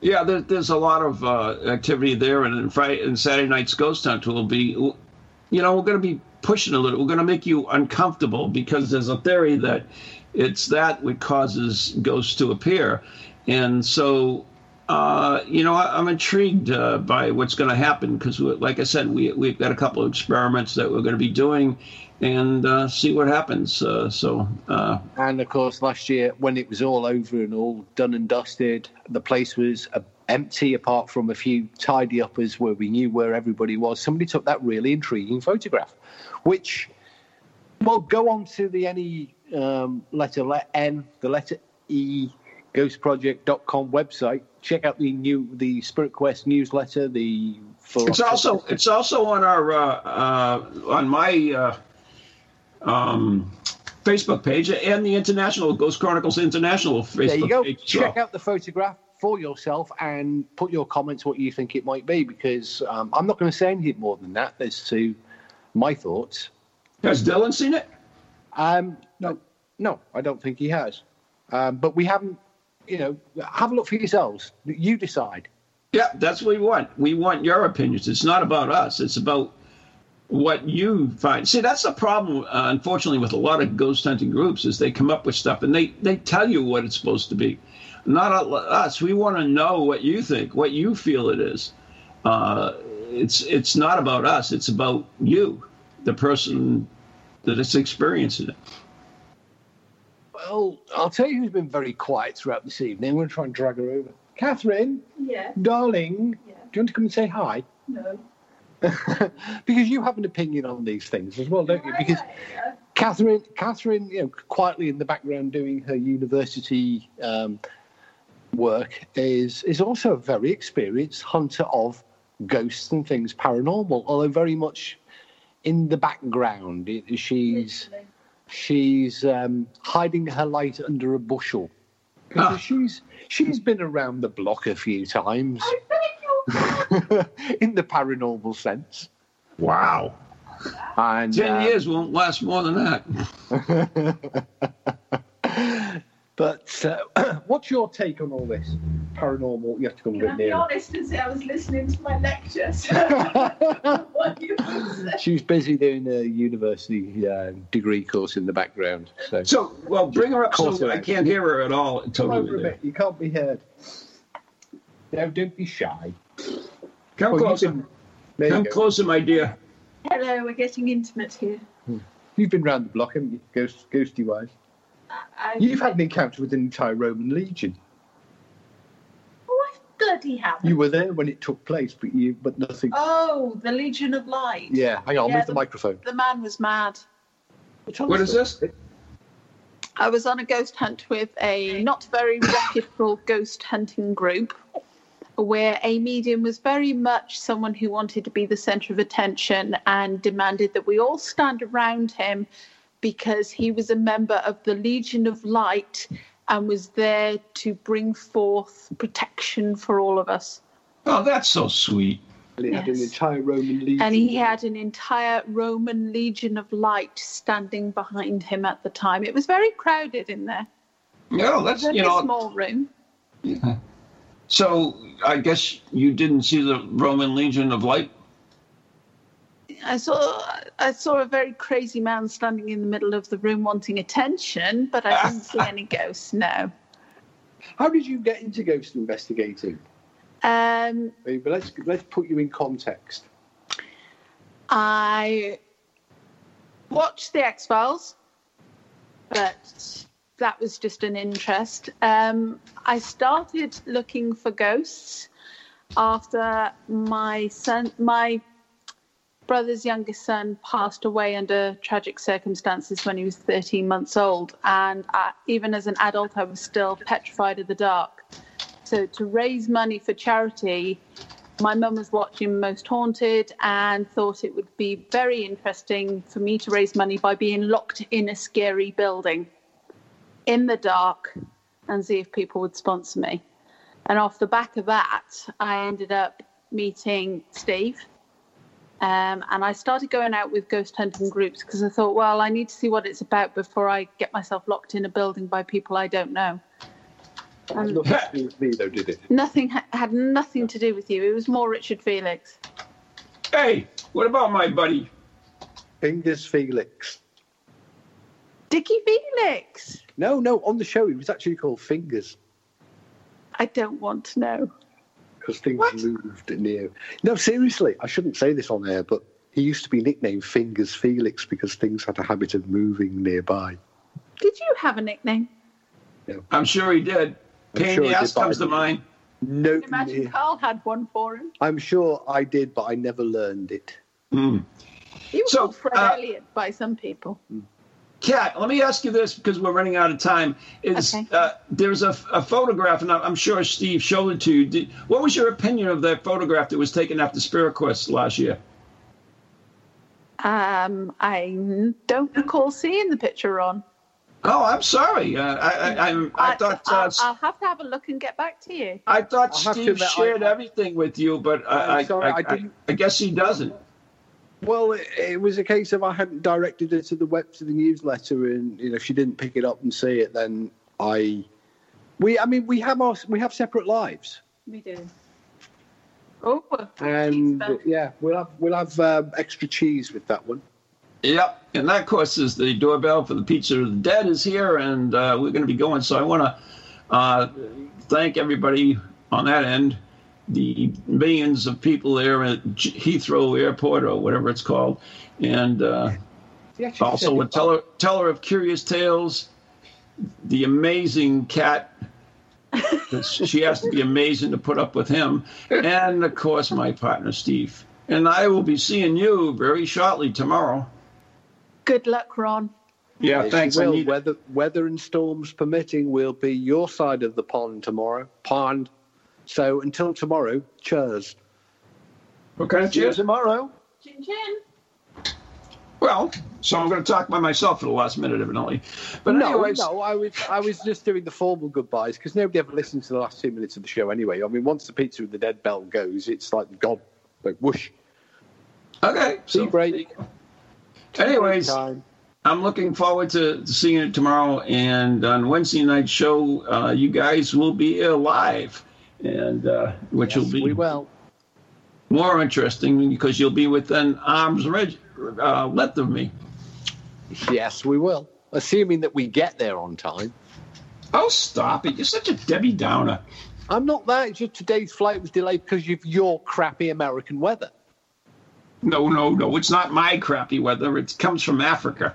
Yeah, there, there's a lot of uh, activity there, and Friday and Saturday night's Ghost Hunt will be, you know, we're going to be pushing a little. We're going to make you uncomfortable because there's a theory that it's that which causes ghosts to appear, and so. Uh, you know, I, I'm intrigued uh, by what's going to happen because, like I said, we we've got a couple of experiments that we're going to be doing, and uh, see what happens. Uh, so, uh, And of course, last year when it was all over and all done and dusted, the place was uh, empty apart from a few tidy uppers where we knew where everybody was. Somebody took that really intriguing photograph, which, well, go on to the any um, letter le- N, the letter E, ghostproject.com website. Check out the new the Spirit Quest newsletter. The for It's also it's also on our uh, uh, on my uh, um, Facebook page and the International Ghost Chronicles International Facebook there you go. page. Check out the photograph for yourself and put your comments what you think it might be because um, I'm not going to say anything more than that as to my thoughts. Has Dylan seen it? Um, no, no, I don't think he has. Um, but we haven't, you know, have a look for yourselves. You decide. Yeah, that's what we want. We want your opinions. It's not about us. It's about what you find. See, that's the problem, uh, unfortunately, with a lot of ghost hunting groups is they come up with stuff and they, they tell you what it's supposed to be. Not us. We want to know what you think, what you feel it is. Uh, it's it's not about us. It's about you, the person that is experiencing it. Well, I'll tell you who's been very quiet throughout this evening. I'm going to try and drag her over. Catherine, Yeah. darling, Yeah. do you want to come and say hi? No. because you have an opinion on these things as well, don't you? Because Catherine, Catherine, you know, quietly in the background doing her university um, work, is is also a very experienced hunter of ghosts and things paranormal. Although very much in the background, It- she's she's um, hiding her light under a bushel because she's she's been around the block a few times in the paranormal sense. Wow. And Ten uh, years won't last more than that. But uh, what's your take on all this paranormal? You have to come a Can I bit be nearer. honest and say I was listening to my lecture? So what you. She was busy doing a university uh, degree course in the background. So, So, well, bring her up Course so I can't hear her at all. Come over Totally. a bit. You can't be heard. Now, don't be shy. Come Well, closer. can- Come closer, my dear. Hello, we're getting intimate here. You've been round the block, haven't you? Ghost, ghosty wise. I, You've had an encounter with an entire Roman legion. Oh, what bloody happened? You were there when it took place, but you, but nothing. Oh, the Legion of Light. Yeah, hang on, Yeah, move the the- microphone. The man was mad. What is this? I was on a ghost hunt with a not very reputable ghost hunting group where a medium was very much someone who wanted to be the center of attention and demanded that we all stand around him because he was a member of the Legion of Light and was there to bring forth protection for all of us. Oh, that's so sweet. And it had an entire Roman legion. And he had an entire Roman Legion of Light standing behind him at the time. It was very crowded in there. No, It that's was only you a know. small room. Yeah. So I guess you didn't see the Roman Legion of Light. I saw I saw a very crazy man standing in the middle of the room wanting attention, but I didn't see any ghosts. No. How did you get into ghost investigating? Um, But let's let's put you in context. I watched the X Files, but that was just an interest. Um, I started looking for ghosts after my son, my brother's youngest son, passed away under tragic circumstances when he was 13 months old, and I, even as an adult, I was still petrified of the dark. So to raise money for charity, my mum was watching Most Haunted and thought it would be very interesting for me to raise money by being locked in a scary building in the dark and see if people would sponsor me. And off the back of that, I ended up meeting Steve. Um, and I started going out with ghost hunting groups because I thought, well, I need to see what it's about before I get myself locked in a building by people I don't know. Um, nothing to do with me, though, did it? Nothing ha- had nothing to do with you. It was more Richard Felix. Hey, what about my buddy? Fingers Felix. Dickie Felix. No, no, on the show he was actually called Fingers I don't want to know. Because things moved near. No, seriously, I shouldn't say this on air, but he used to be nicknamed Fingers Felix because things had a habit of moving nearby. Did you have a nickname? I'm sure he did. I'm Pain sure in the ass comes to didn't. mind. No, Imagine Carl had one for him. I'm sure I did, but I never learned it. Hmm. He was So, called Fred uh, Elliott by some people. Kat, let me ask you this because we're running out of time. Is Okay. uh, there's a, a photograph, and I'm I'm sure Steve showed it to you. Did, what was your opinion of that photograph that was taken after Spirit Quest last year? Um, I don't recall seeing the picture on. Oh, I'm sorry. Uh, I, I, I, I thought uh, I'll, I'll have to have a look and get back to you. I thought I'll Steve admit, I- shared everything with you, but I, I, I'm sorry, I, I didn't- I, guess he doesn't. Well, it, it was a case of I hadn't directed her to the web to the newsletter, and you know if she didn't pick it up and see it. Then I, we, I mean, we have our we have separate lives, We do. Oh, and yeah, we'll have we'll have um, extra cheese with that one. Yep, and that, of course, is the doorbell for the Pizza of the Dead is here, and uh, we're going to be going. So I want to uh, thank everybody on that end, the millions of people there at Heathrow Airport or whatever it's called, and uh, He also said a it- teller, teller of curious tales, the amazing Kat. she has to be amazing to put up with him, and of course my partner Steve. And I will be seeing you very shortly tomorrow. Good luck, Ron. Yeah, Yes, thanks. you I will. Weather, weather and storms permitting, we'll be your side of the pond tomorrow. Pond. So until tomorrow, cheers. What kind of you cheers? tomorrow. Chin chin. Well, so I'm going to talk by myself for the last minute, evidently. But no, anyways, no, I was I was just doing the formal goodbyes because nobody ever listens to the last two minutes of the show anyway. I mean, once the Pizza of the Dead bell goes, it's like God, like whoosh. okay. Tea So, break. anyways, Time. I'm looking forward to, to seeing it tomorrow. And on Wednesday night show, uh, you guys will be uh, live, and uh, which Yes, will be we will. more interesting because you'll be within arm's reg- uh, length of me. Yes, we will. Assuming that we get there on time. Oh, stop it! You're such a Debbie Downer. I'm not that. It's just today's flight was delayed because of your crappy American weather. No, no, no. It's not my crappy weather. It comes from Africa.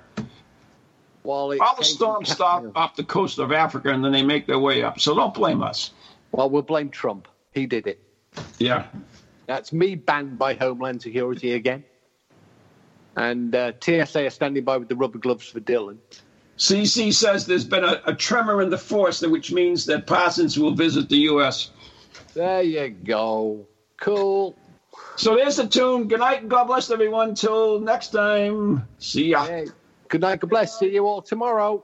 Well, All the storms stop off the coast of Africa, and then they make their way up. So don't blame us. Well, we'll blame Trump. He did it. Yeah. That's me banned by Homeland Security again. And uh, TSA are standing by with the rubber gloves for Dylan. CC says there's been a, a tremor in the force, which means that Parsons will visit the U.S. There you go. Cool. So there's the tune. Good night and God bless everyone. Till next time. See ya. Hey, good night. God bless. See you all tomorrow.